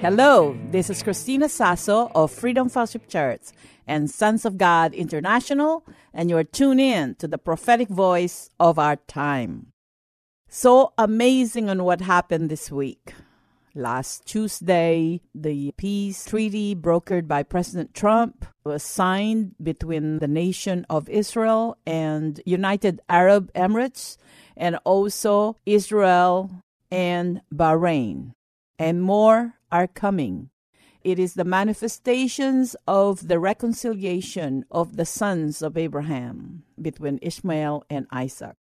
Hello, this is Christina Sasso of Freedom Fellowship Church and Sons of God International, and you're tuned in to the prophetic voice of our time. So amazing on what happened this week. Last Tuesday, the peace treaty brokered by President Trump was signed between the nation of Israel and United Arab Emirates and also Israel and Bahrain. And more are coming. It is the manifestations of the reconciliation of the sons of Abraham between Ishmael and Isaac.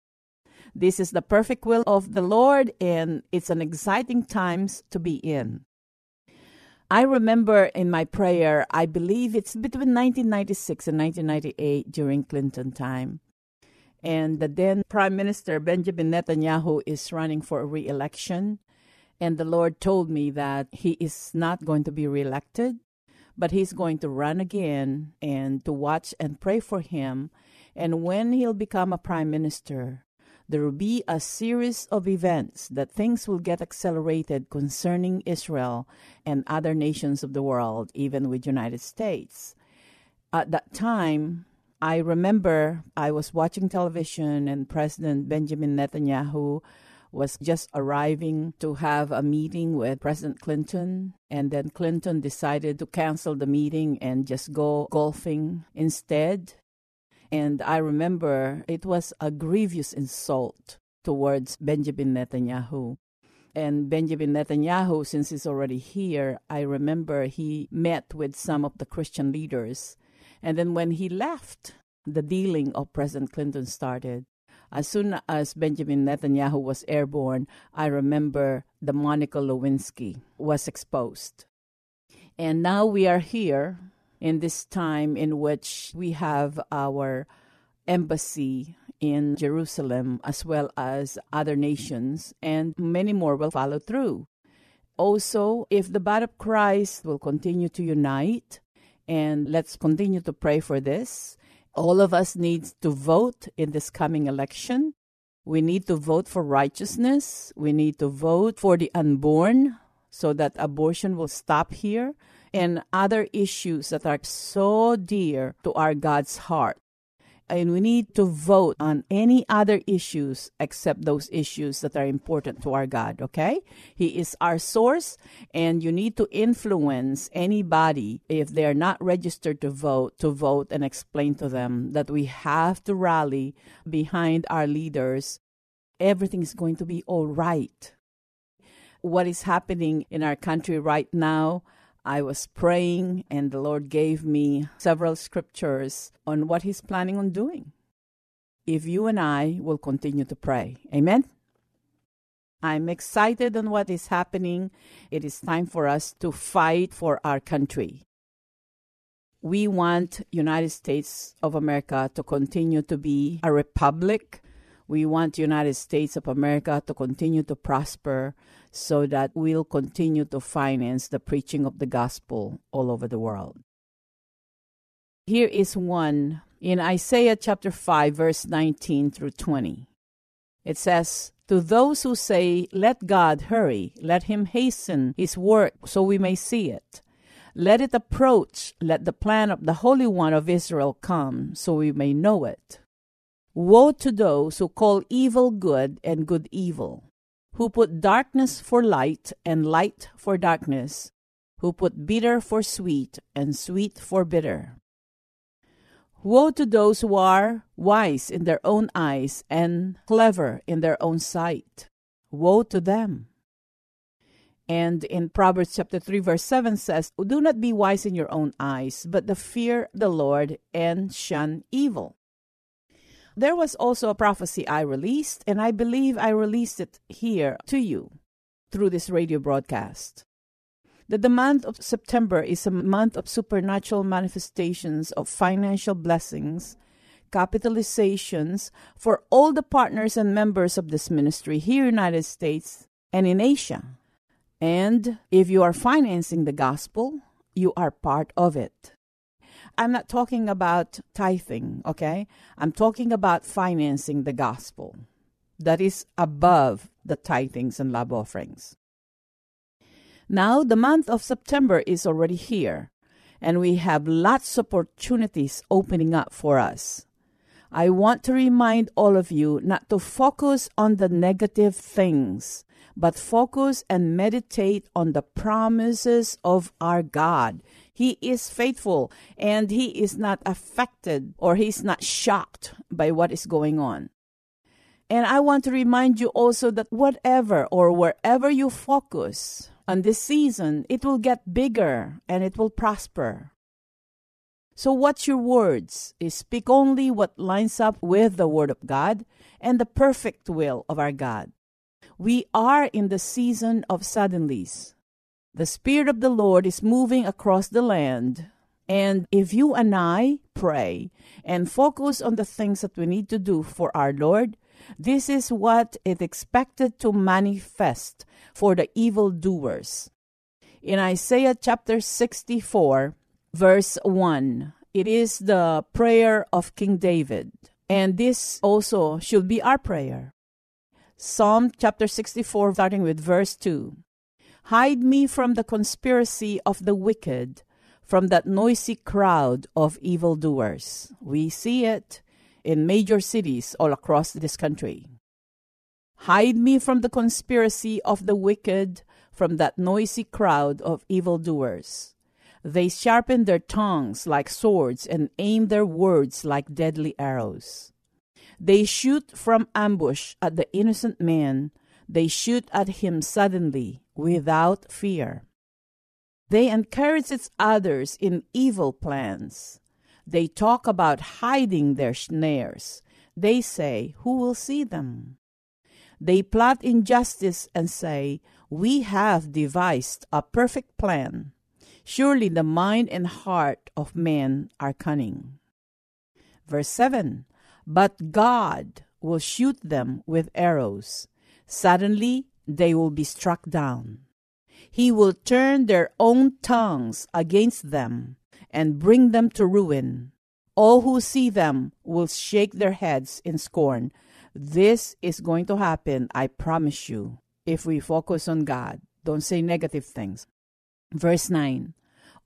This is the perfect will of the Lord, and it's an exciting times to be in. I remember in my prayer, I believe it's between 1996 and 1998 during Clinton time. And the then Prime Minister Benjamin Netanyahu is running for re election. And the Lord told me that he is not going to be reelected, but he's going to run again and to watch and pray for him. And when he'll become a prime minister, there will be a series of events that things will get accelerated concerning Israel and other nations of the world, even with United States. At that time, I remember I was watching television and President Benjamin Netanyahu was just arriving to have a meeting with President Clinton. And then Clinton decided to cancel the meeting and just go golfing instead. And I remember it was a grievous insult towards Benjamin Netanyahu. And Benjamin Netanyahu, since he's already here, I remember he met with some of the Christian leaders. And then when he left, the dealing of President Clinton started. As soon as Benjamin Netanyahu was airborne, I remember the Monica Lewinsky was exposed. And now we are here in this time in which we have our embassy in Jerusalem as well as other nations, and many more will follow through. Also, if the body of Christ will continue to unite, and let's continue to pray for this, all of us needs to vote in this coming election. We need to vote for righteousness. We need to vote for the unborn so that abortion will stop here and other issues that are so dear to our God's heart and we need to vote on any other issues except those issues that are important to our God, okay? He is our source, and you need to influence anybody if they're not registered to vote to vote and explain to them that we have to rally behind our leaders. Everything is going to be all right. What is happening in our country right now I was praying, and the Lord gave me several scriptures on what He's planning on doing. If you and I will continue to pray, Amen. I'm excited on what is happening. It is time for us to fight for our country. We want United States of America to continue to be a republic. We want the United States of America to continue to prosper so that we'll continue to finance the preaching of the gospel all over the world. Here is one in Isaiah chapter 5, verse 19 through 20. It says, To those who say, Let God hurry, let him hasten his work so we may see it. Let it approach, let the plan of the Holy One of Israel come so we may know it. Woe to those who call evil good and good evil, who put darkness for light and light for darkness, who put bitter for sweet and sweet for bitter. Woe to those who are wise in their own eyes and clever in their own sight. Woe to them. And in Proverbs chapter 3 verse 7 says, Do not be wise in your own eyes, but the fear the Lord and shun evil. There was also a prophecy I released, and I believe I released it here to you through this radio broadcast. that the month of September is a month of supernatural manifestations of financial blessings, capitalizations for all the partners and members of this ministry here in the United States and in Asia. And if you are financing the gospel, you are part of it. I'm not talking about tithing, okay? I'm talking about financing the gospel. That is above the tithings and love offerings. Now, the month of September is already here, and we have lots of opportunities opening up for us. I want to remind all of you not to focus on the negative things, but focus and meditate on the promises of our God. He is faithful and he is not affected or he's not shocked by what is going on. And I want to remind you also that whatever or wherever you focus on this season, it will get bigger and it will prosper. So, what's your words? Is speak only what lines up with the Word of God and the perfect will of our God. We are in the season of suddenlies. The Spirit of the Lord is moving across the land. And if you and I pray and focus on the things that we need to do for our Lord, this is what is expected to manifest for the evildoers. In Isaiah chapter 64, verse 1, it is the prayer of King David. And this also should be our prayer. Psalm chapter 64, starting with verse 2. Hide me from the conspiracy of the wicked, from that noisy crowd of evildoers. We see it in major cities all across this country. Hide me from the conspiracy of the wicked, from that noisy crowd of evildoers. They sharpen their tongues like swords and aim their words like deadly arrows. They shoot from ambush at the innocent man, they shoot at him suddenly, without fear. They encourage others in evil plans. They talk about hiding their snares. They say, Who will see them? They plot injustice and say, We have devised a perfect plan. Surely the mind and heart of men are cunning. Verse 7 But God will shoot them with arrows. Suddenly they will be struck down. He will turn their own tongues against them and bring them to ruin. All who see them will shake their heads in scorn. This is going to happen, I promise you, if we focus on God. Don't say negative things. Verse 9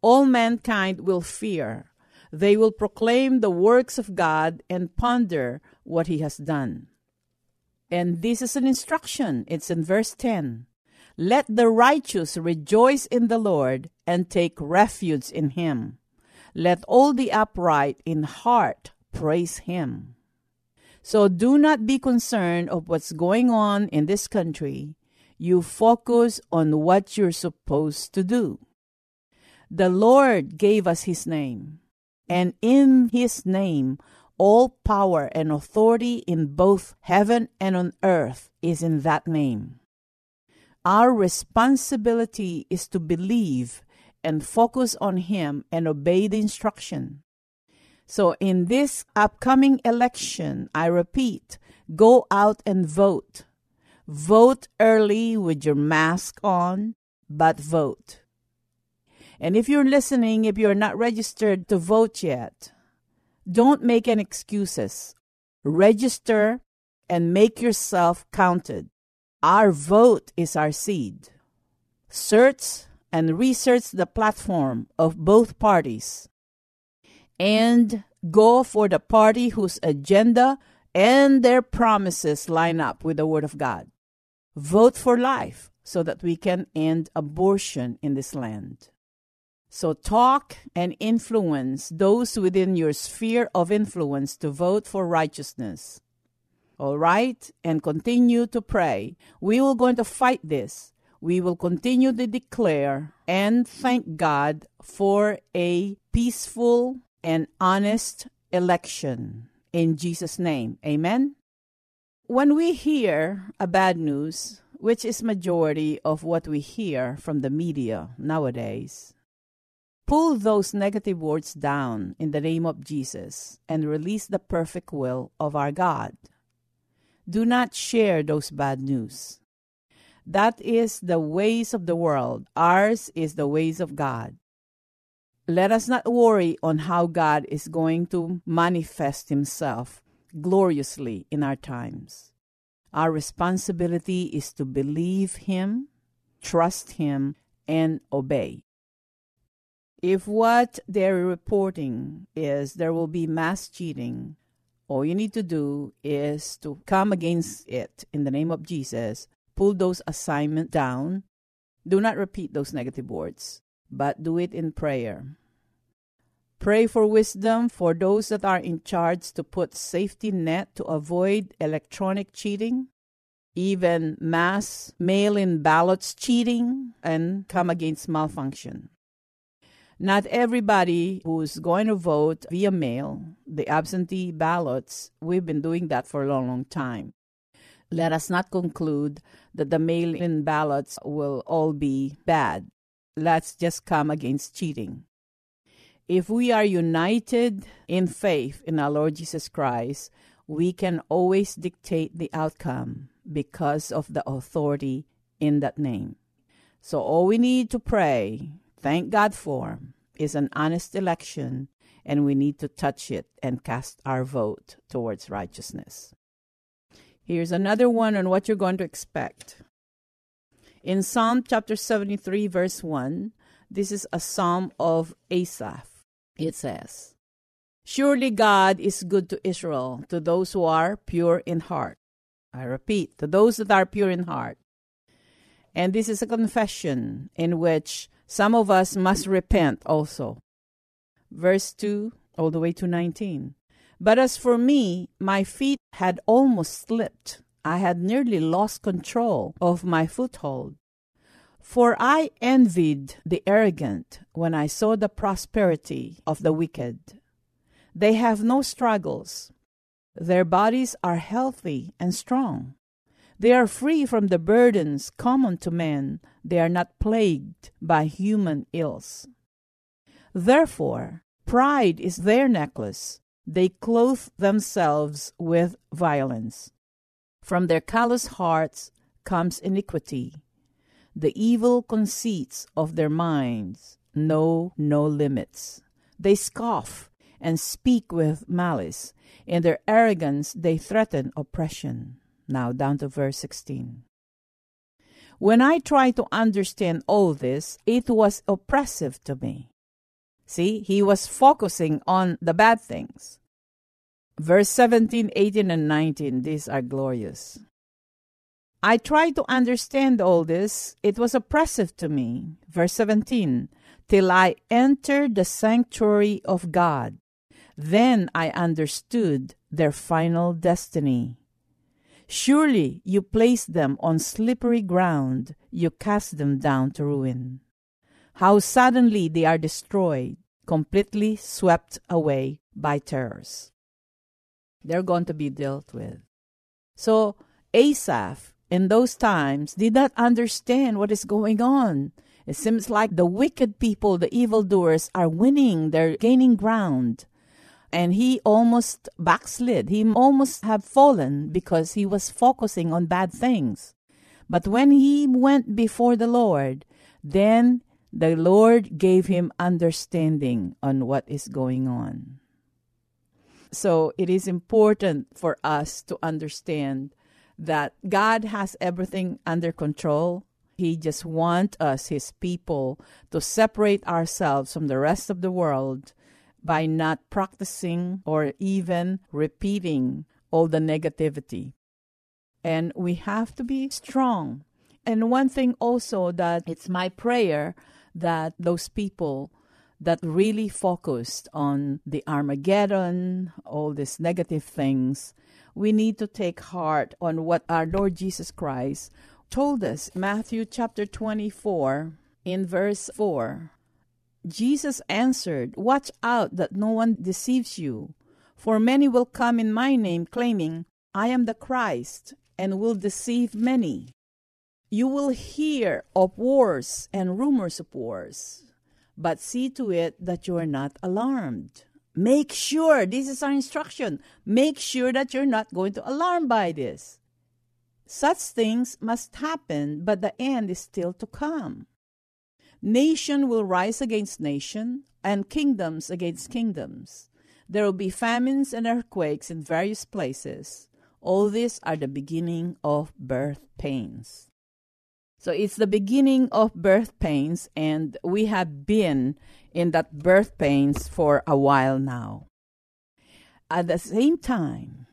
All mankind will fear. They will proclaim the works of God and ponder what he has done. And this is an instruction. It's in verse 10. Let the righteous rejoice in the Lord and take refuge in him. Let all the upright in heart praise him. So do not be concerned of what's going on in this country. You focus on what you're supposed to do. The Lord gave us his name, and in his name all power and authority in both heaven and on earth is in that name. Our responsibility is to believe and focus on Him and obey the instruction. So, in this upcoming election, I repeat go out and vote. Vote early with your mask on, but vote. And if you're listening, if you're not registered to vote yet, don't make any excuses. Register and make yourself counted. Our vote is our seed. Search and research the platform of both parties and go for the party whose agenda and their promises line up with the Word of God. Vote for life so that we can end abortion in this land. So talk and influence those within your sphere of influence to vote for righteousness. All right? And continue to pray. We will going to fight this we will continue to declare and thank God for a peaceful and honest election. In Jesus' name, amen. When we hear a bad news, which is majority of what we hear from the media nowadays. Pull those negative words down in the name of Jesus and release the perfect will of our God. Do not share those bad news. That is the ways of the world. Ours is the ways of God. Let us not worry on how God is going to manifest Himself gloriously in our times. Our responsibility is to believe Him, trust Him, and obey. If what they're reporting is there will be mass cheating, all you need to do is to come against it in the name of Jesus, pull those assignments down. Do not repeat those negative words, but do it in prayer. Pray for wisdom for those that are in charge to put safety net to avoid electronic cheating, even mass mail-in ballots cheating, and come against malfunction. Not everybody who's going to vote via mail, the absentee ballots, we've been doing that for a long, long time. Let us not conclude that the mail in ballots will all be bad. Let's just come against cheating if we are united in faith in our Lord Jesus Christ, we can always dictate the outcome because of the authority in that name. So all we need to pray, thank God for, is an honest election, and we need to touch it and cast our vote towards righteousness. Here's another one on what you're going to expect. In Psalm chapter 73, verse 1, this is a psalm of Asaph it says, Surely God is good to Israel, to those who are pure in heart. I repeat, to those that are pure in heart. And this is a confession in which some of us must repent also. Verse 2 all the way to 19. But as for me, my feet had almost slipped. I had nearly lost control of my foothold. For I envied the arrogant when I saw the prosperity of the wicked. They have no struggles. Their bodies are healthy and strong. They are free from the burdens common to men. They are not plagued by human ills. Therefore, pride is their necklace. They clothe themselves with violence. From their callous hearts comes iniquity the evil conceits of their minds know no limits. They scoff and speak with malice. In their arrogance, they threaten oppression. Now, down to verse 16. When I tried to understand all this, it was oppressive to me. See, he was focusing on the bad things. Verse 17, 18, and 19, these are glorious. I tried to understand all this. It was oppressive to me. Verse 17 Till I entered the sanctuary of God. Then I understood their final destiny. Surely you placed them on slippery ground, you cast them down to ruin. How suddenly they are destroyed, completely swept away by terrors. They're going to be dealt with. So, Asaph in those times did not understand what is going on. It seems like the wicked people, the evildoers, are winning, they're gaining ground. And he almost backslid. He almost had fallen because he was focusing on bad things. But when he went before the Lord, then the Lord gave him understanding on what is going on. So it is important for us to understand that God has everything under control. He just wants us, His people, to separate ourselves from the rest of the world by not practicing or even repeating all the negativity. And we have to be strong. And one thing also that it's my prayer that those people that really focused on the Armageddon, all these negative things, we need to take heart on what our Lord Jesus Christ told us. Matthew chapter 24, in verse 4. Jesus answered, Watch out that no one deceives you, for many will come in my name, claiming, I am the Christ, and will deceive many. You will hear of wars and rumors of wars, but see to it that you are not alarmed. Make sure, this is our instruction, make sure that you're not going to alarm by this. Such things must happen, but the end is still to come. Nation will rise against nation, and kingdoms against kingdoms. There will be famines and earthquakes in various places. All these are the beginning of birth pains. So it's the beginning of birth pains, and we have been in that birth pains for a while now. At the same time,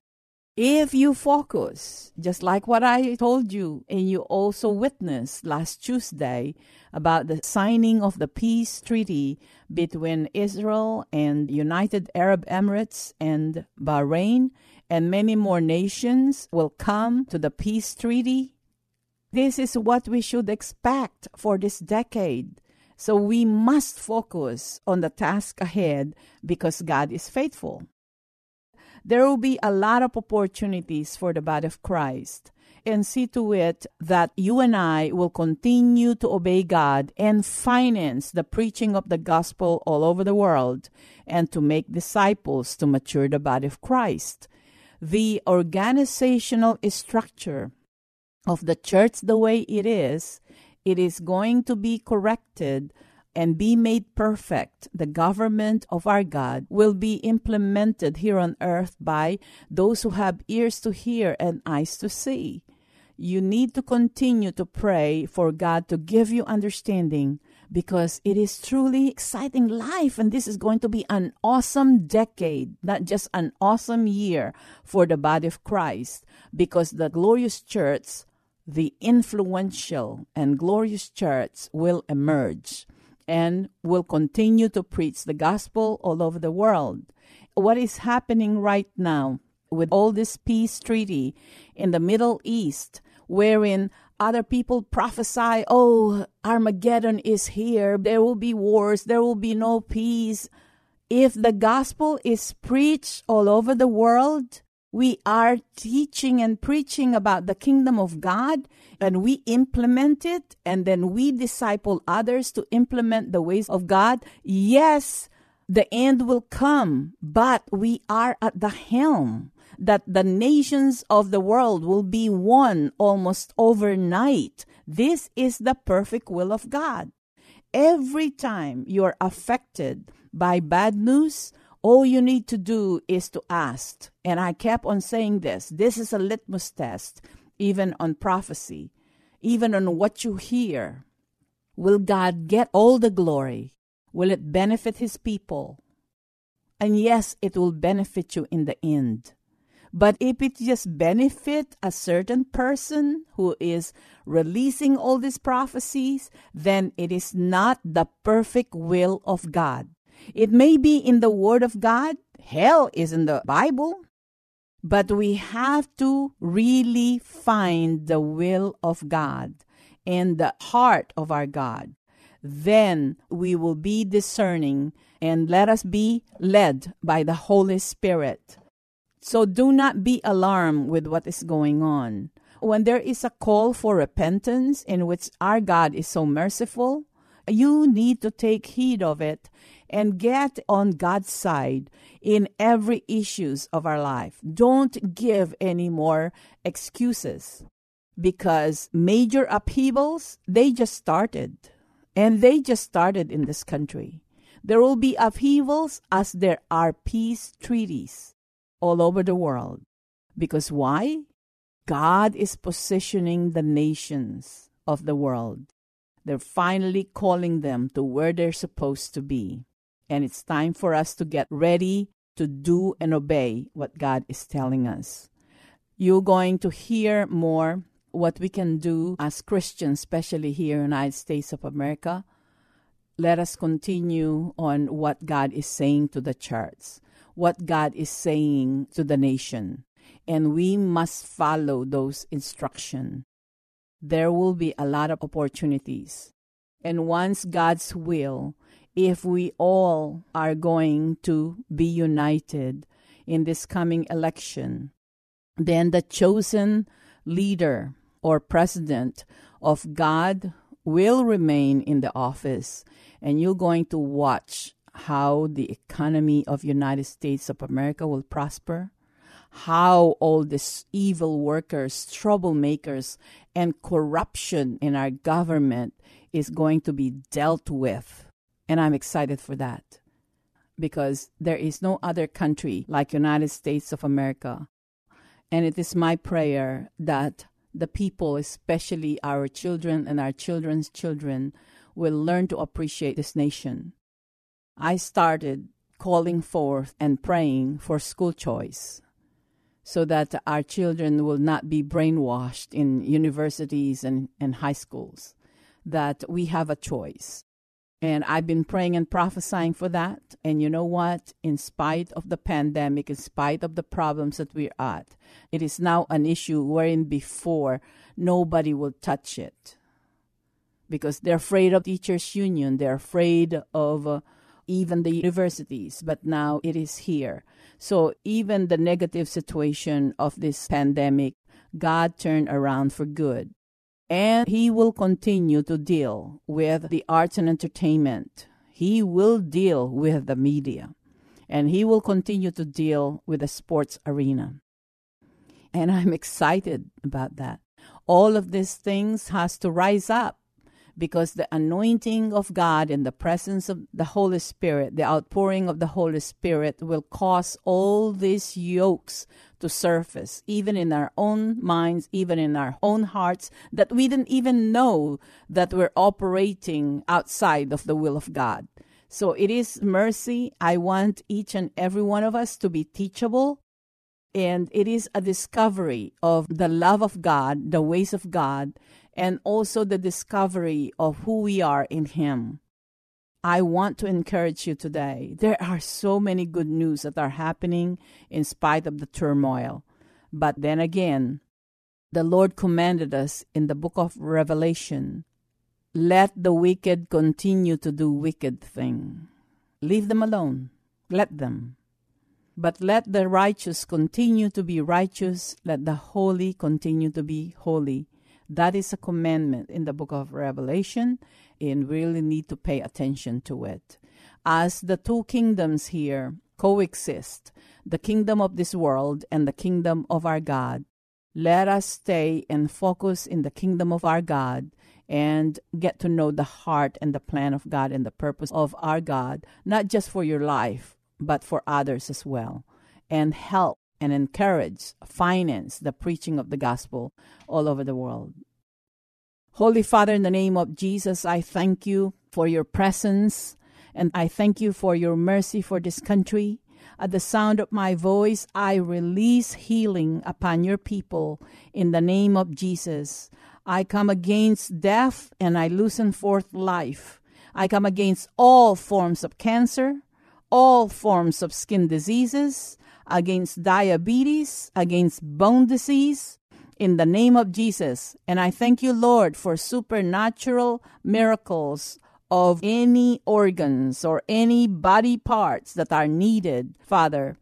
if you focus, just like what I told you, and you also witnessed last Tuesday about the signing of the peace treaty between Israel and United Arab Emirates and Bahrain, and many more nations will come to the peace treaty. This is what we should expect for this decade. So we must focus on the task ahead because God is faithful there will be a lot of opportunities for the body of Christ. And see to it that you and I will continue to obey God and finance the preaching of the gospel all over the world and to make disciples to mature the body of Christ. The organizational structure of the church, the way it is, it is going to be corrected and be made perfect, the government of our God will be implemented here on earth by those who have ears to hear and eyes to see. You need to continue to pray for God to give you understanding because it is truly exciting life and this is going to be an awesome decade, not just an awesome year for the body of Christ because the glorious church, the influential and glorious church will emerge and will continue to preach the gospel all over the world. What is happening right now with all this peace treaty in the Middle East, wherein other people prophesy, oh, Armageddon is here, there will be wars, there will be no peace. If the gospel is preached all over the world, we are teaching and preaching about the kingdom of God and we implement it and then we disciple others to implement the ways of God, yes, the end will come, but we are at the helm that the nations of the world will be one almost overnight. This is the perfect will of God. Every time you're affected by bad news, all you need to do is to ask. And I kept on saying this this is a litmus test, even on prophecy, even on what you hear. Will God get all the glory? Will it benefit his people? And yes, it will benefit you in the end. But if it just benefit a certain person who is releasing all these prophecies, then it is not the perfect will of God. It may be in the Word of God, hell is in the Bible, but we have to really find the will of God and the heart of our God. Then we will be discerning and let us be led by the Holy Spirit. So do not be alarmed with what is going on. When there is a call for repentance in which our God is so merciful, you need to take heed of it and get on God's side in every issues of our life. Don't give any more excuses because major upheavals, they just started. And they just started in this country. There will be upheavals as there are peace treaties all over the world. Because why? God is positioning the nations of the world. They're finally calling them to where they're supposed to be. And it's time for us to get ready to do and obey what God is telling us. You're going to hear more what we can do as Christians, especially here in the United States of America. Let us continue on what God is saying to the church, what God is saying to the nation, and we must follow those instructions. There will be a lot of opportunities. And once God's will if we all are going to be united in this coming election, then the chosen leader or president of God will remain in the office and you're going to watch how the economy of United States of America will prosper, how all these evil workers, troublemakers, and corruption in our government is going to be dealt with. And I'm excited for that because there is no other country like United States of America. And it is my prayer that the people, especially our children and our children's children, will learn to appreciate this nation. I started calling forth and praying for school choice so that our children will not be brainwashed in universities and, and high schools, that we have a choice. And I've been praying and prophesying for that. And you know what? In spite of the pandemic, in spite of the problems that we're at, it is now an issue wherein before nobody will touch it because they're afraid of teachers' union, they're afraid of uh, even the universities, but now it is here. So even the negative situation of this pandemic, God turned around for good. And He will continue to deal with the arts and entertainment. He will deal with the media. And He will continue to deal with the sports arena. And I'm excited about that. All of these things has to rise up because the anointing of God and the presence of the Holy Spirit, the outpouring of the Holy Spirit, will cause all these yokes to surface, even in our own minds, even in our own hearts, that we didn't even know that we're operating outside of the will of God. So it is mercy. I want each and every one of us to be teachable. And it is a discovery of the love of God, the ways of God, and also the discovery of who we are in Him. I want to encourage you today. There are so many good news that are happening in spite of the turmoil. But then again, the Lord commanded us in the book of Revelation let the wicked continue to do wicked thing. Leave them alone. Let them. But let the righteous continue to be righteous. Let the holy continue to be holy. That is a commandment in the book of Revelation, and we really need to pay attention to it. As the two kingdoms here coexist, the kingdom of this world and the kingdom of our God, let us stay and focus in the kingdom of our God and get to know the heart and the plan of God and the purpose of our God, not just for your life, but for others as well, and help and encourage, finance the preaching of the gospel all over the world. Holy Father, in the name of Jesus, I thank you for your presence and I thank you for your mercy for this country. At the sound of my voice, I release healing upon your people in the name of Jesus. I come against death and I loosen forth life. I come against all forms of cancer, all forms of skin diseases, against diabetes, against bone disease, in the name of Jesus. And I thank you, Lord, for supernatural miracles of any organs or any body parts that are needed, Father.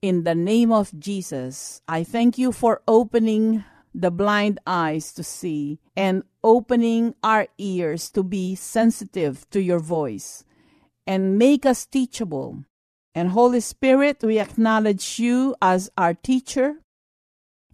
In the name of Jesus, I thank you for opening the blind eyes to see and opening our ears to be sensitive to your voice and make us teachable and Holy Spirit, we acknowledge you as our teacher.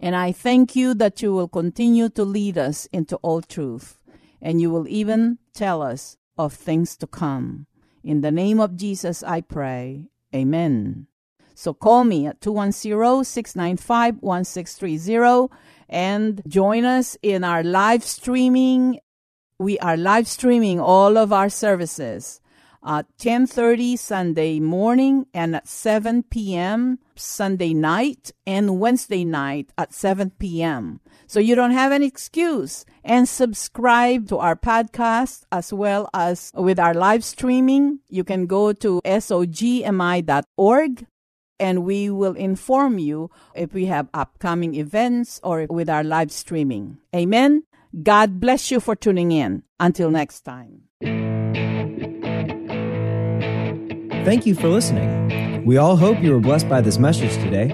And I thank you that you will continue to lead us into all truth. And you will even tell us of things to come. In the name of Jesus, I pray. Amen. So call me at 210-695-1630 and join us in our live streaming. We are live streaming all of our services at 10:30 Sunday morning and at 7 p.m. Sunday night and Wednesday night at 7 p.m. So you don't have any excuse and subscribe to our podcast as well as with our live streaming. You can go to sogmi.org and we will inform you if we have upcoming events or with our live streaming. Amen. God bless you for tuning in. Until next time. Thank you for listening. We all hope you were blessed by this message today.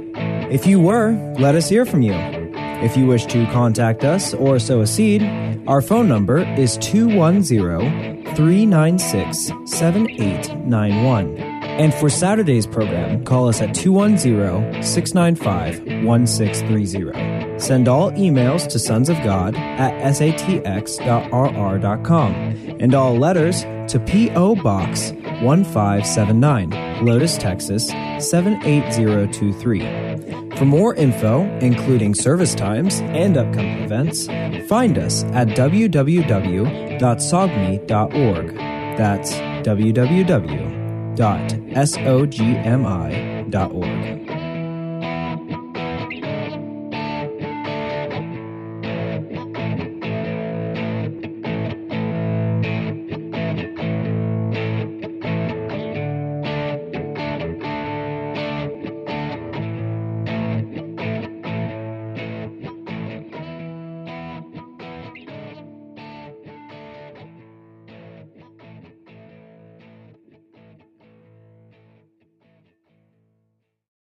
If you were, let us hear from you. If you wish to contact us or sow a seed, Our phone number is 210 396 7891. And for Saturday's program, call us at 210 695 1630. Send all emails to sons of God at satx.rr.com and all letters to P.O. Box 1579, Helotes, Texas 78023. For more info, including service times and upcoming events, find us at www.sogmi.org. That's www.sogmi.org.